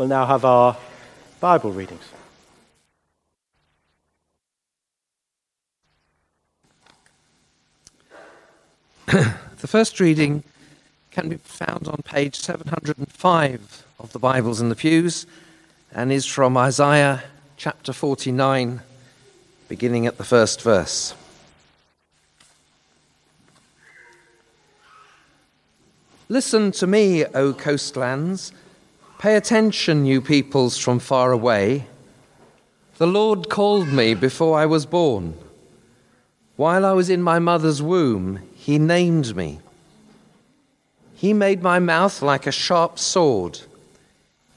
we'll now have our Bible readings. the first reading can be found on page 705 of the Bibles in the pews and is from Isaiah chapter 49, beginning at the first verse. Listen to me, O coastlands. Pay attention, you peoples from far away. The Lord called me before I was born. While I was in my mother's womb, He named me. He made my mouth like a sharp sword.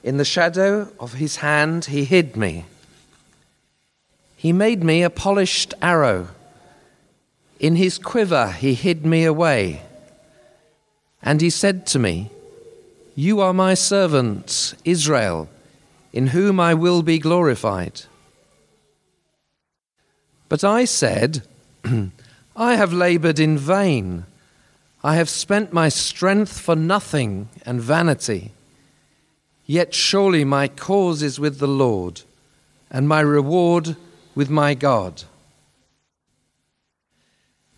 In the shadow of His hand, He hid me. He made me a polished arrow. In His quiver, He hid me away. And he said to me, You are my servant, Israel, in whom I will be glorified. But I said, I have labored in vain. I have spent my strength for nothing and vanity. Yet surely my cause is with the Lord, and my reward with my God.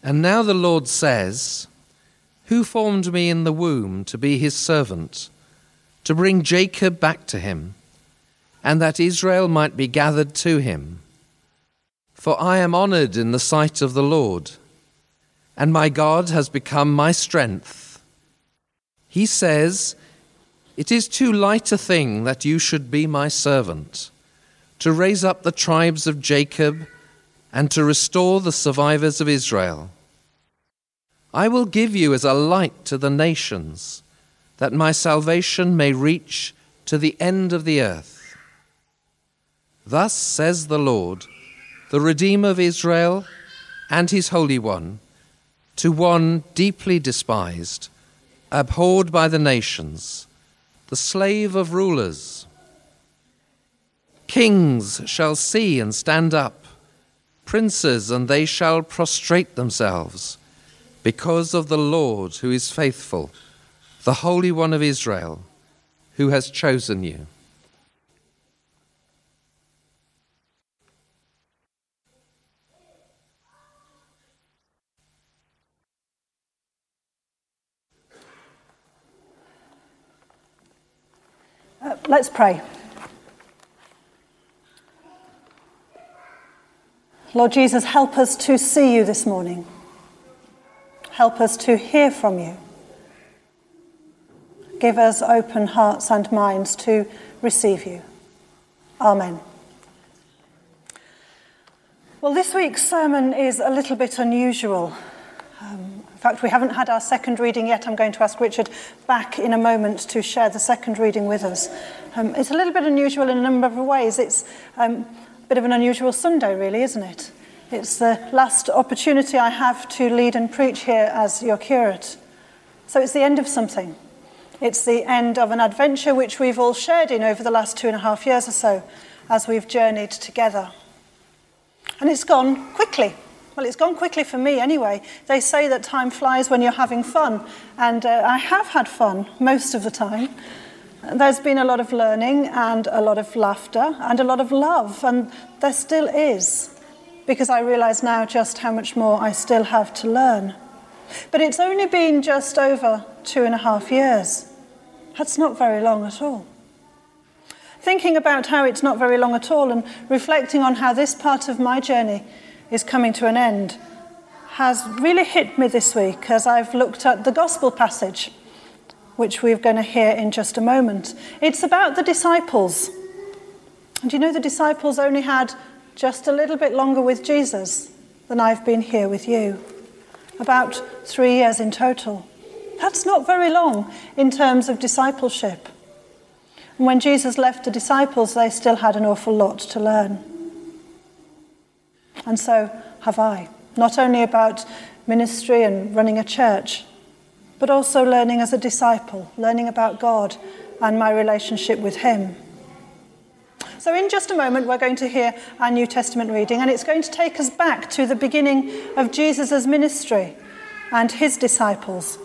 And now the Lord says, who formed me in the womb to be his servant, to bring Jacob back to him, and that Israel might be gathered to him? For I am honored in the sight of the Lord, and my God has become my strength. He says, It is too light a thing that you should be my servant, to raise up the tribes of Jacob and to restore the survivors of Israel. I will give you as a light to the nations, that my salvation may reach to the end of the earth. Thus says the Lord, the Redeemer of Israel and his Holy One, to one deeply despised, abhorred by the nations, the slave of rulers. Kings shall see and stand up, princes, and they shall prostrate themselves because of the Lord who is faithful, the Holy One of Israel, who has chosen you. Uh, let's pray. Lord Jesus, help us to see you this morning. Help us to hear from you. Give us open hearts and minds to receive you. Amen. Well, this week's sermon is a little bit unusual. Um, in fact, we haven't had our second reading yet. I'm going to ask Richard back in a moment to share the second reading with us. Um, it's a little bit unusual in a number of ways. It's um, a bit of an unusual Sunday, really, isn't it? It's the last opportunity I have to lead and preach here as your curate. So it's the end of something. It's the end of an adventure which we've all shared in over the last two and a half years or so as we've journeyed together. And it's gone quickly. Well, it's gone quickly for me anyway. They say that time flies when you're having fun, and uh, I have had fun most of the time. There's been a lot of learning and a lot of laughter and a lot of love, and there still is because I realise now just how much more I still have to learn. But it's only been just over two and a half years. That's not very long at all. Thinking about how it's not very long at all and reflecting on how this part of my journey is coming to an end has really hit me this week as I've looked at the gospel passage, which we're going to hear in just a moment. It's about the disciples. And you know, the disciples only had just a little bit longer with Jesus than I've been here with you. About three years in total. That's not very long in terms of discipleship. And when Jesus left the disciples, they still had an awful lot to learn. And so have I. Not only about ministry and running a church, but also learning as a disciple, learning about God and my relationship with Him. So, in just a moment, we're going to hear our New Testament reading, and it's going to take us back to the beginning of Jesus' ministry and his disciples.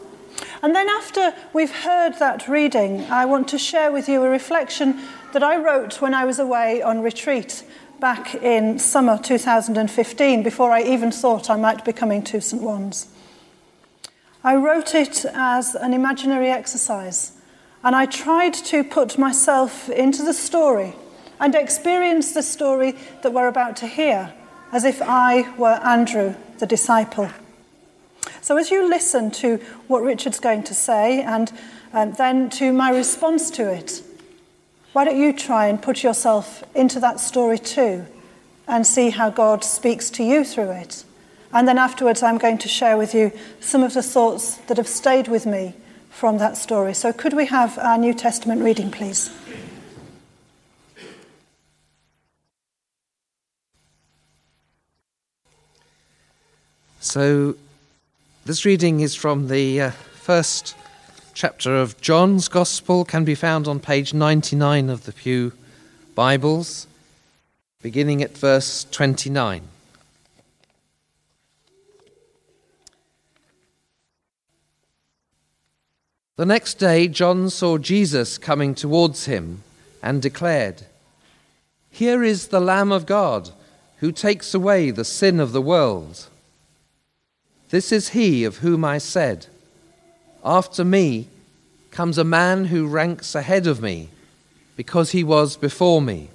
And then, after we've heard that reading, I want to share with you a reflection that I wrote when I was away on retreat back in summer 2015, before I even thought I might be coming to St. Juan's. I wrote it as an imaginary exercise, and I tried to put myself into the story and experience the story that we're about to hear as if I were Andrew, the disciple. So, as you listen to what Richard's going to say and um, then to my response to it, why don't you try and put yourself into that story too and see how God speaks to you through it? And then afterwards, I'm going to share with you some of the thoughts that have stayed with me from that story. So, could we have our New Testament reading, please? So, this reading is from the uh, first chapter of John's Gospel, can be found on page 99 of the Pew Bibles, beginning at verse 29. The next day, John saw Jesus coming towards him and declared, Here is the Lamb of God who takes away the sin of the world. This is he of whom I said, After me comes a man who ranks ahead of me, because he was before me.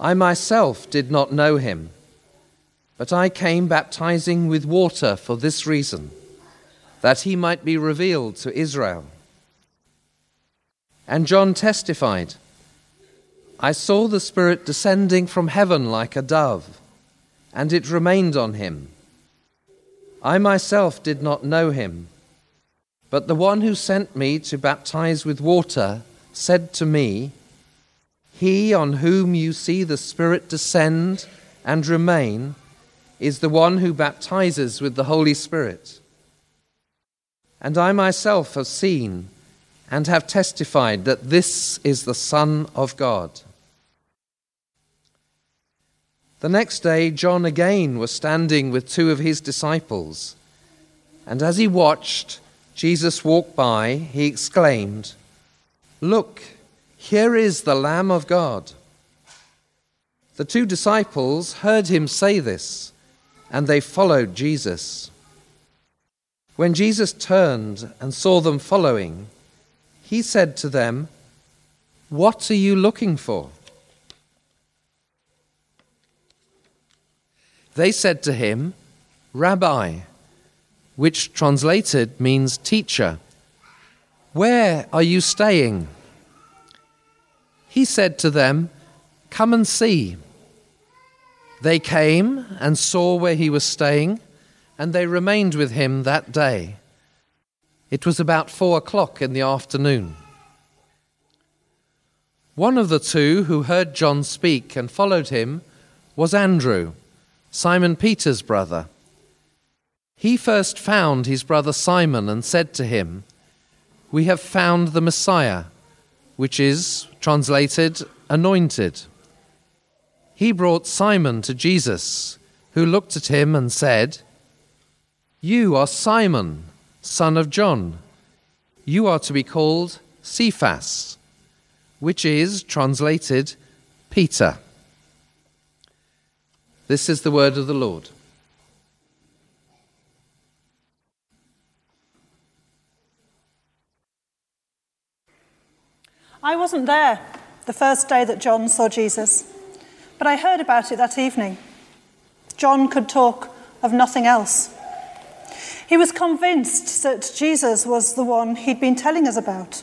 I myself did not know him, but I came baptizing with water for this reason, that he might be revealed to Israel. And John testified, I saw the Spirit descending from heaven like a dove, and it remained on him I myself did not know him, but the one who sent me to baptize with water said to me, He on whom you see the Spirit descend and remain is the one who baptizes with the Holy Spirit. And I myself have seen and have testified that this is the Son of God. The next day, John again was standing with two of his disciples. And as he watched Jesus walk by, he exclaimed, Look, here is the Lamb of God. The two disciples heard him say this, and they followed Jesus. When Jesus turned and saw them following, he said to them, What are you looking for? They said to him, Rabbi, which translated means teacher, where are you staying? He said to them, Come and see. They came and saw where he was staying, and they remained with him that day. It was about four o'clock in the afternoon. One of the two who heard John speak and followed him was Andrew Simon Peter's brother. He first found his brother Simon and said to him, We have found the Messiah, which is translated anointed. He brought Simon to Jesus, who looked at him and said, You are Simon, son of John. You are to be called Cephas, which is translated Peter. This is the word of the Lord. I wasn't there the first day that John saw Jesus, but I heard about it that evening. John could talk of nothing else. He was convinced that Jesus was the one he'd been telling us about,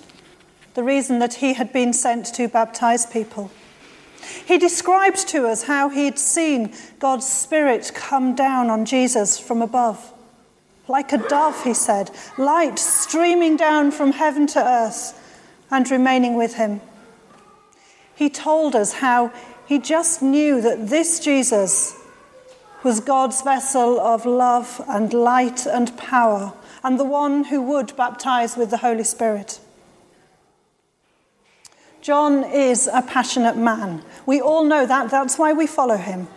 the reason that he had been sent to baptize people. He described to us how he'd seen God's Spirit come down on Jesus from above. Like a dove, he said, light streaming down from heaven to earth and remaining with him. He told us how he just knew that this Jesus was God's vessel of love and light and power, and the one who would baptize with the Holy Spirit. John is a passionate man. We all know that. That's why we follow him.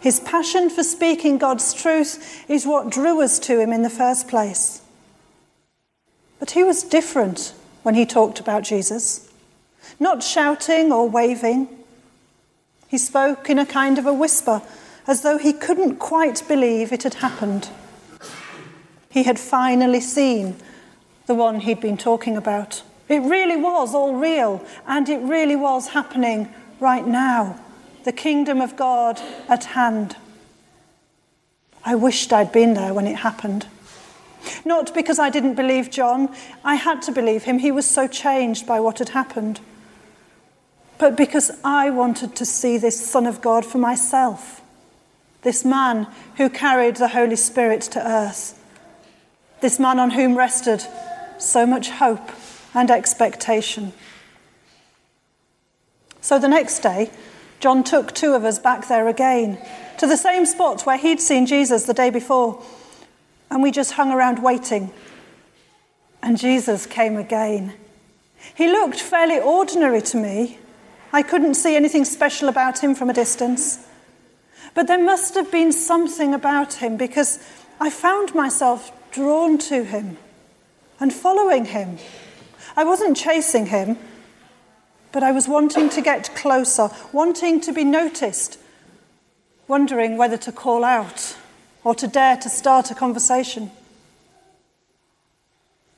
His passion for speaking God's truth is what drew us to him in the first place. But he was different when he talked about Jesus. not shouting or waving. He spoke in a kind of a whisper, as though he couldn't quite believe it had happened. He had finally seen the one he'd been talking about. It really was all real, and it really was happening right now. The kingdom of God at hand. I wished I'd been there when it happened. Not because I didn't believe John, I had to believe him. He was so changed by what had happened. But because I wanted to see this Son of God for myself, this man who carried the Holy Spirit to earth, this man on whom rested so much hope and expectation. So the next day, John took two of us back there again, to the same spot where he'd seen Jesus the day before, and we just hung around waiting. And Jesus came again. He looked fairly ordinary to me. I couldn't see anything special about him from a distance. But there must have been something about him because I found myself drawn to him and following him. I wasn't chasing him, but I was wanting to get closer, wanting to be noticed, wondering whether to call out or to dare to start a conversation.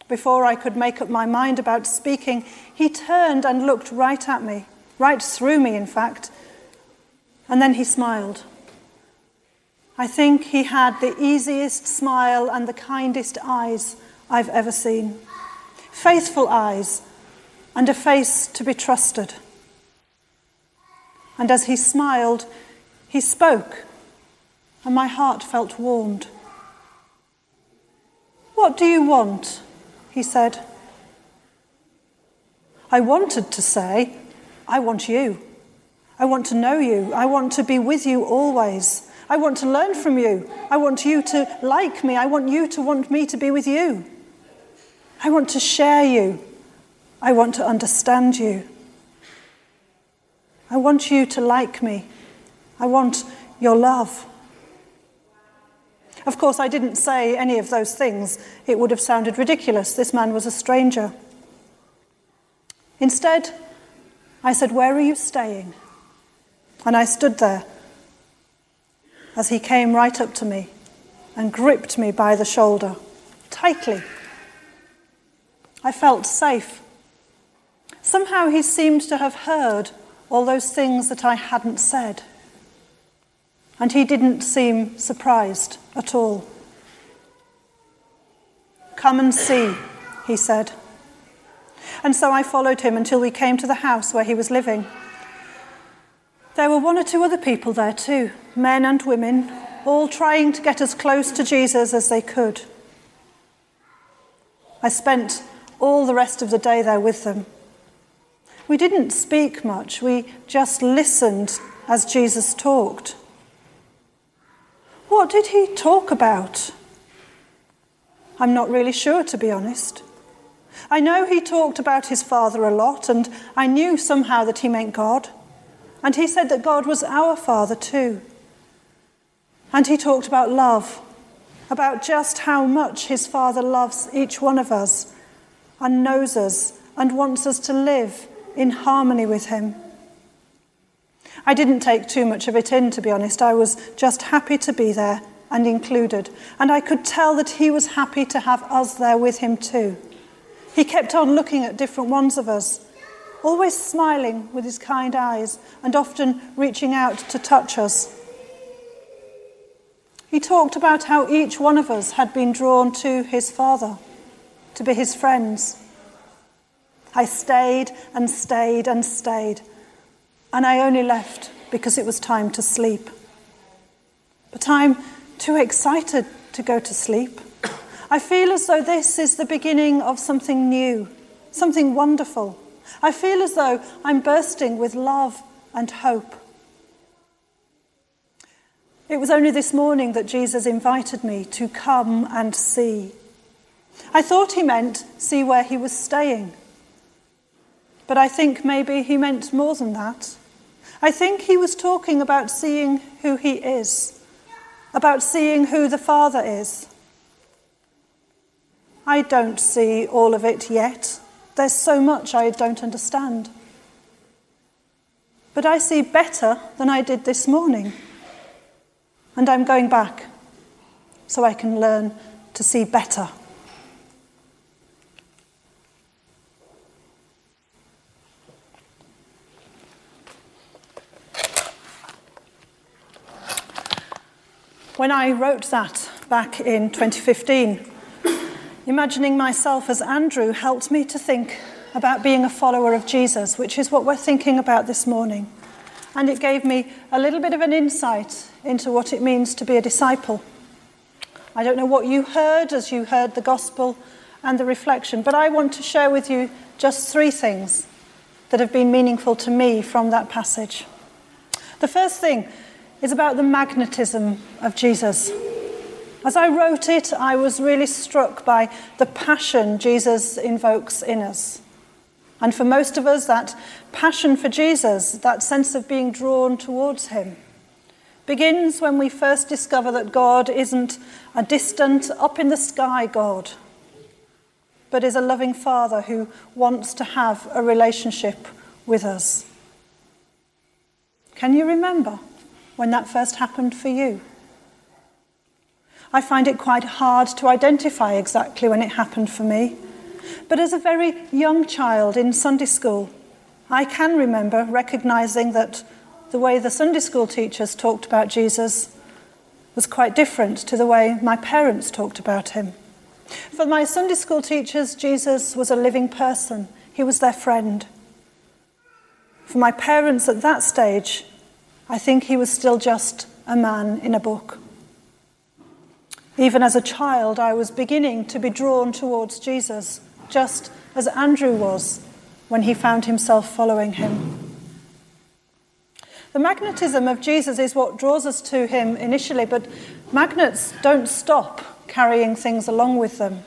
Before I could make up my mind about speaking, he turned and looked right at me, right through me, in fact, and then he smiled. I think he had the easiest smile and the kindest eyes I've ever seen. Faithful eyes and a face to be trusted. And as he smiled, he spoke, and my heart felt warmed. What do you want? he said. I wanted to say, I want you. I want to know you. I want to be with you always. I want to learn from you. I want you to like me. I want you to want me to be with you. I want to share you. I want to understand you. I want you to like me. I want your love. Of course, I didn't say any of those things. It would have sounded ridiculous. This man was a stranger. Instead, I said, Where are you staying? And I stood there as he came right up to me and gripped me by the shoulder tightly. I felt safe. Somehow he seemed to have heard all those things that I hadn't said. And he didn't seem surprised at all. Come and see, he said. And so I followed him until we came to the house where he was living. There were one or two other people there too, men and women, all trying to get as close to Jesus as they could. I spent all the rest of the day there with them. We didn't speak much, we just listened as Jesus talked. What did he talk about? I'm not really sure, to be honest. I know he talked about his father a lot, and I knew somehow that he meant God. And he said that God was our father too. And he talked about love, about just how much his father loves each one of us and knows us and wants us to live in harmony with Him. I didn't take too much of it in, to be honest. I was just happy to be there and included. And I could tell that He was happy to have us there with Him too. He kept on looking at different ones of us, always smiling with His kind eyes and often reaching out to touch us. He talked about how each one of us had been drawn to His Father to be his friends. I stayed and stayed and stayed, and I only left because it was time to sleep. But I'm too excited to go to sleep. I feel as though this is the beginning of something new, something wonderful. I feel as though I'm bursting with love and hope. It was only this morning that Jesus invited me to come and see. I thought he meant see where he was staying. But I think maybe he meant more than that. I think he was talking about seeing who he is, about seeing who the Father is. I don't see all of it yet. There's so much I don't understand. but I see better than I did this morning. And I'm going back so I can learn to see better. When I wrote that back in 2015, imagining myself as Andrew helped me to think about being a follower of Jesus, which is what we're thinking about this morning. And it gave me a little bit of an insight into what it means to be a disciple. I don't know what you heard as you heard the gospel and the reflection, but I want to share with you just three things that have been meaningful to me from that passage. The first thing is about the magnetism of Jesus. As I wrote it, I was really struck by the passion Jesus invokes in us. And for most of us, that passion for Jesus, that sense of being drawn towards him, begins when we first discover that God isn't a distant, up in the sky God, but is a loving Father who wants to have a relationship with us. Can you remember? When that first happened for you? I find it quite hard to identify exactly when it happened for me. But as a very young child in Sunday school, I can remember recognizing that the way the Sunday school teachers talked about Jesus was quite different to the way my parents talked about him. For my Sunday school teachers, Jesus was a living person, he was their friend. For my parents at that stage, I think he was still just a man in a book. Even as a child, I was beginning to be drawn towards Jesus, just as Andrew was when he found himself following him. The magnetism of Jesus is what draws us to him initially, but magnets don't stop carrying things along with them.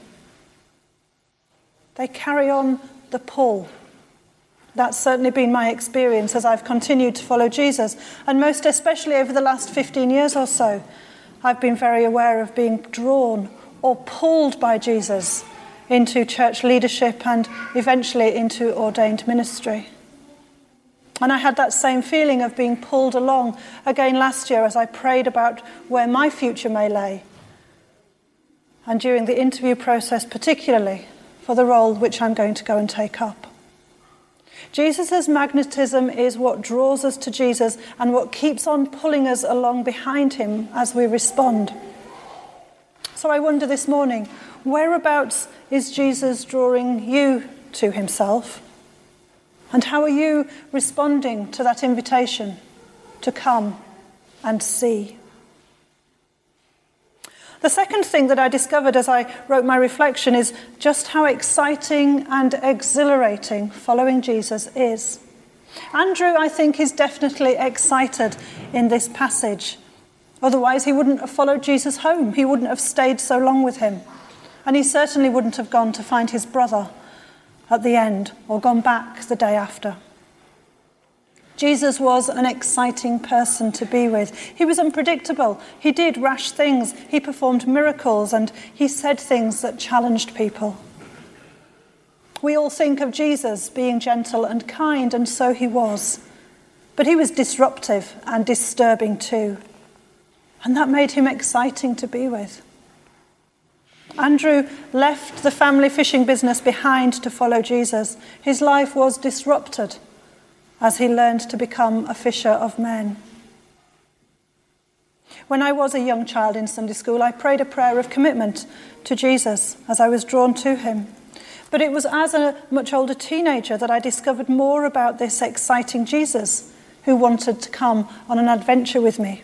They carry on the pull. That's certainly been my experience as I've continued to follow Jesus. And most especially over the last 15 years or so, I've been very aware of being drawn or pulled by Jesus into church leadership and eventually into ordained ministry. And I had that same feeling of being pulled along again last year as I prayed about where my future may lay. And during the interview process, particularly for the role which I'm going to go and take up. Jesus' magnetism is what draws us to Jesus and what keeps on pulling us along behind him as we respond. So I wonder this morning whereabouts is Jesus drawing you to himself? And how are you responding to that invitation to come and see? The second thing that I discovered as I wrote my reflection is just how exciting and exhilarating following Jesus is. Andrew, I think, is definitely excited in this passage. Otherwise, he wouldn't have followed Jesus home. He wouldn't have stayed so long with him. And he certainly wouldn't have gone to find his brother at the end or gone back the day after. Jesus was an exciting person to be with. He was unpredictable. He did rash things. He performed miracles and he said things that challenged people. We all think of Jesus being gentle and kind, and so he was. But he was disruptive and disturbing too. And that made him exciting to be with. Andrew left the family fishing business behind to follow Jesus. His life was disrupted as he learned to become a fisher of men. When I was a young child in Sunday school, I prayed a prayer of commitment to Jesus as I was drawn to him. But it was as a much older teenager that I discovered more about this exciting Jesus who wanted to come on an adventure with me.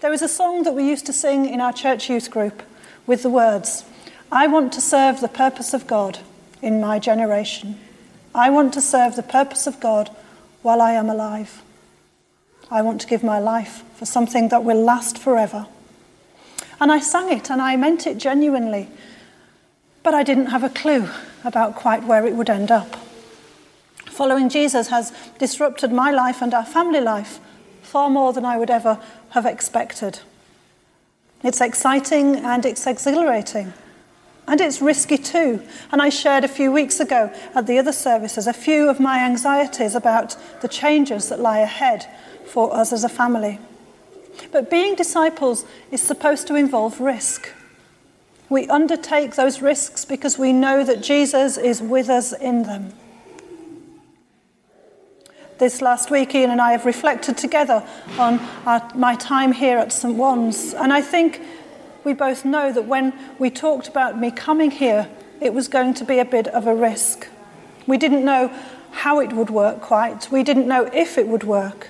There was a song that we used to sing in our church youth group with the words, I want to serve the purpose of God in my generation. I want to serve the purpose of God while I am alive. I want to give my life for something that will last forever. And I sang it and I meant it genuinely, but I didn't have a clue about quite where it would end up. Following Jesus has disrupted my life and our family life far more than I would ever have expected. It's exciting and it's exhilarating, And it's risky too. And I shared a few weeks ago at the other services a few of my anxieties about the changes that lie ahead for us as a family. But being disciples is supposed to involve risk. We undertake those risks because we know that Jesus is with us in them. This last week, Ian and I have reflected together on our, my time here at St. Juan's, and I think we both know that when we talked about me coming here, it was going to be a bit of a risk. We didn't know how it would work quite, we didn't know if it would work.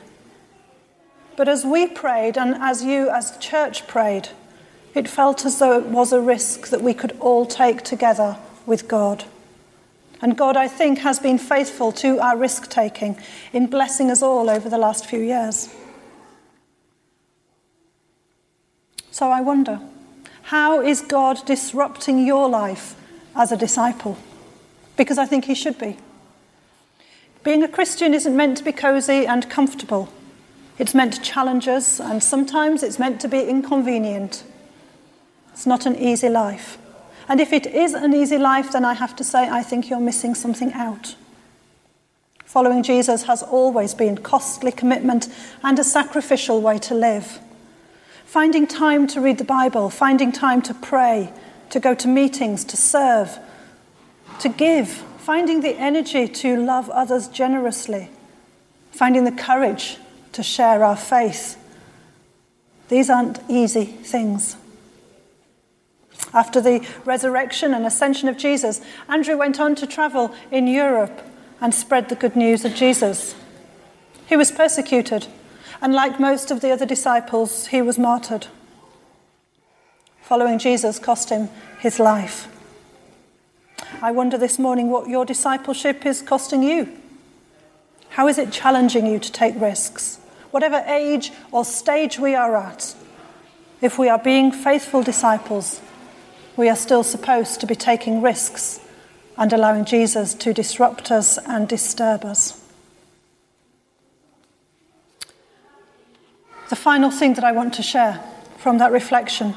But as we prayed, and as you as church prayed, it felt as though it was a risk that we could all take together with God. And God, I think, has been faithful to our risk taking in blessing us all over the last few years. So I wonder how is God disrupting your life as a disciple? Because I think He should be. Being a Christian isn't meant to be cozy and comfortable. It's meant to challenge us, and sometimes it's meant to be inconvenient. It's not an easy life. And if it is an easy life, then I have to say, I think you're missing something out. Following Jesus has always been costly commitment and a sacrificial way to live. Finding time to read the Bible, finding time to pray, to go to meetings, to serve, to give, finding the energy to love others generously, finding the courage to share our faith. These aren't easy things. After the resurrection and ascension of Jesus, Andrew went on to travel in Europe and spread the good news of Jesus. He was persecuted, and like most of the other disciples, he was martyred. Following Jesus cost him his life. I wonder this morning what your discipleship is costing you. How is it challenging you to take risks? Whatever age or stage we are at, if we are being faithful disciples, we are still supposed to be taking risks and allowing Jesus to disrupt us and disturb us. The final thing that I want to share from that reflection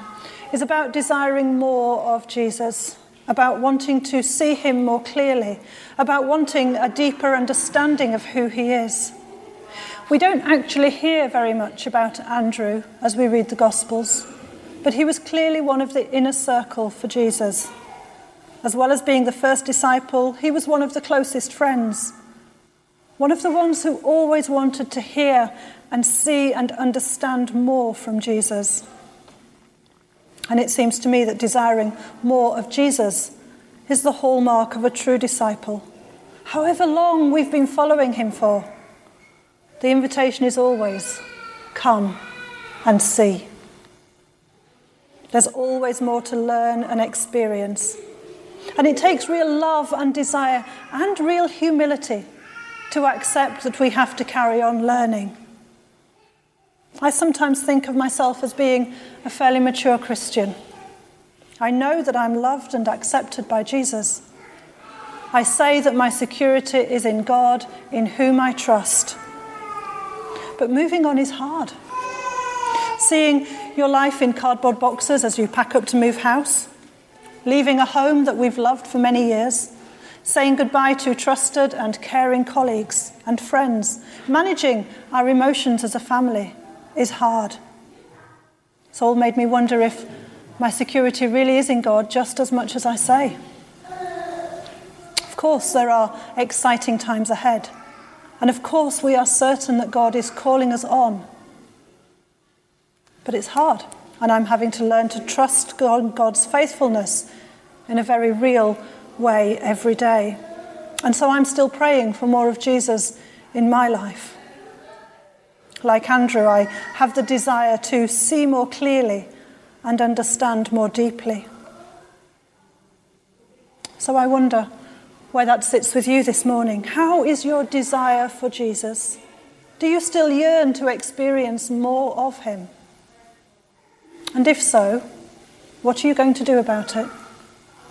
is about desiring more of Jesus, about wanting to see him more clearly, about wanting a deeper understanding of who he is. We don't actually hear very much about Andrew as we read the Gospels but he was clearly one of the inner circle for Jesus. As well as being the first disciple, he was one of the closest friends, one of the ones who always wanted to hear and see and understand more from Jesus. And it seems to me that desiring more of Jesus is the hallmark of a true disciple. However long we've been following him for, the invitation is always come and see. There's always more to learn and experience. And it takes real love and desire and real humility to accept that we have to carry on learning. I sometimes think of myself as being a fairly mature Christian. I know that I'm loved and accepted by Jesus. I say that my security is in God, in whom I trust. But moving on is hard. Seeing your life in cardboard boxes as you pack up to move house, leaving a home that we've loved for many years, saying goodbye to trusted and caring colleagues and friends, managing our emotions as a family is hard. It's all made me wonder if my security really is in God just as much as I say. Of course, there are exciting times ahead. And of course, we are certain that God is calling us on but it's hard. And I'm having to learn to trust God's faithfulness in a very real way every day. And so I'm still praying for more of Jesus in my life. Like Andrew, I have the desire to see more clearly and understand more deeply. So I wonder where that sits with you this morning. How is your desire for Jesus? Do you still yearn to experience more of him? And if so, what are you going to do about it?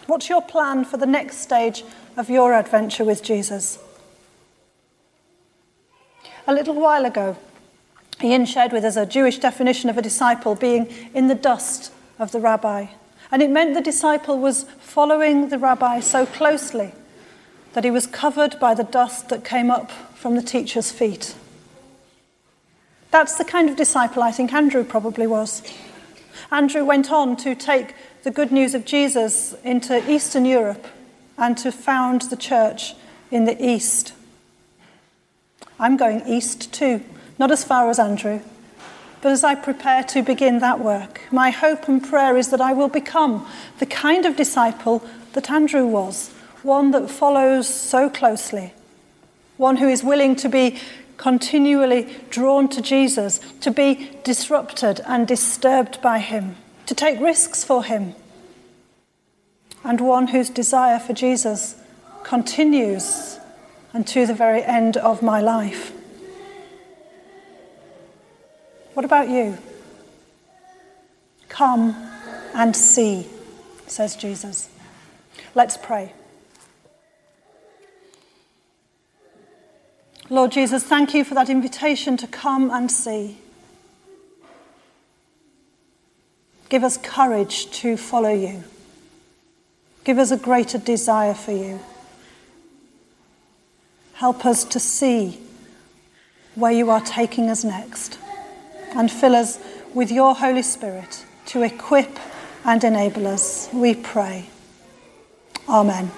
What's your plan for the next stage of your adventure with Jesus? A little while ago, Ian shared with us a Jewish definition of a disciple being in the dust of the rabbi. And it meant the disciple was following the rabbi so closely that he was covered by the dust that came up from the teacher's feet. That's the kind of disciple I think Andrew probably was. Andrew went on to take the good news of Jesus into Eastern Europe and to found the church in the East. I'm going east too, not as far as Andrew, but as I prepare to begin that work, my hope and prayer is that I will become the kind of disciple that Andrew was, one that follows so closely, one who is willing to be continually drawn to Jesus, to be disrupted and disturbed by him, to take risks for him, and one whose desire for Jesus continues unto the very end of my life. What about you? Come and see, says Jesus. Let's pray. Lord Jesus, thank you for that invitation to come and see. Give us courage to follow you. Give us a greater desire for you. Help us to see where you are taking us next and fill us with your Holy Spirit to equip and enable us, we pray. Amen.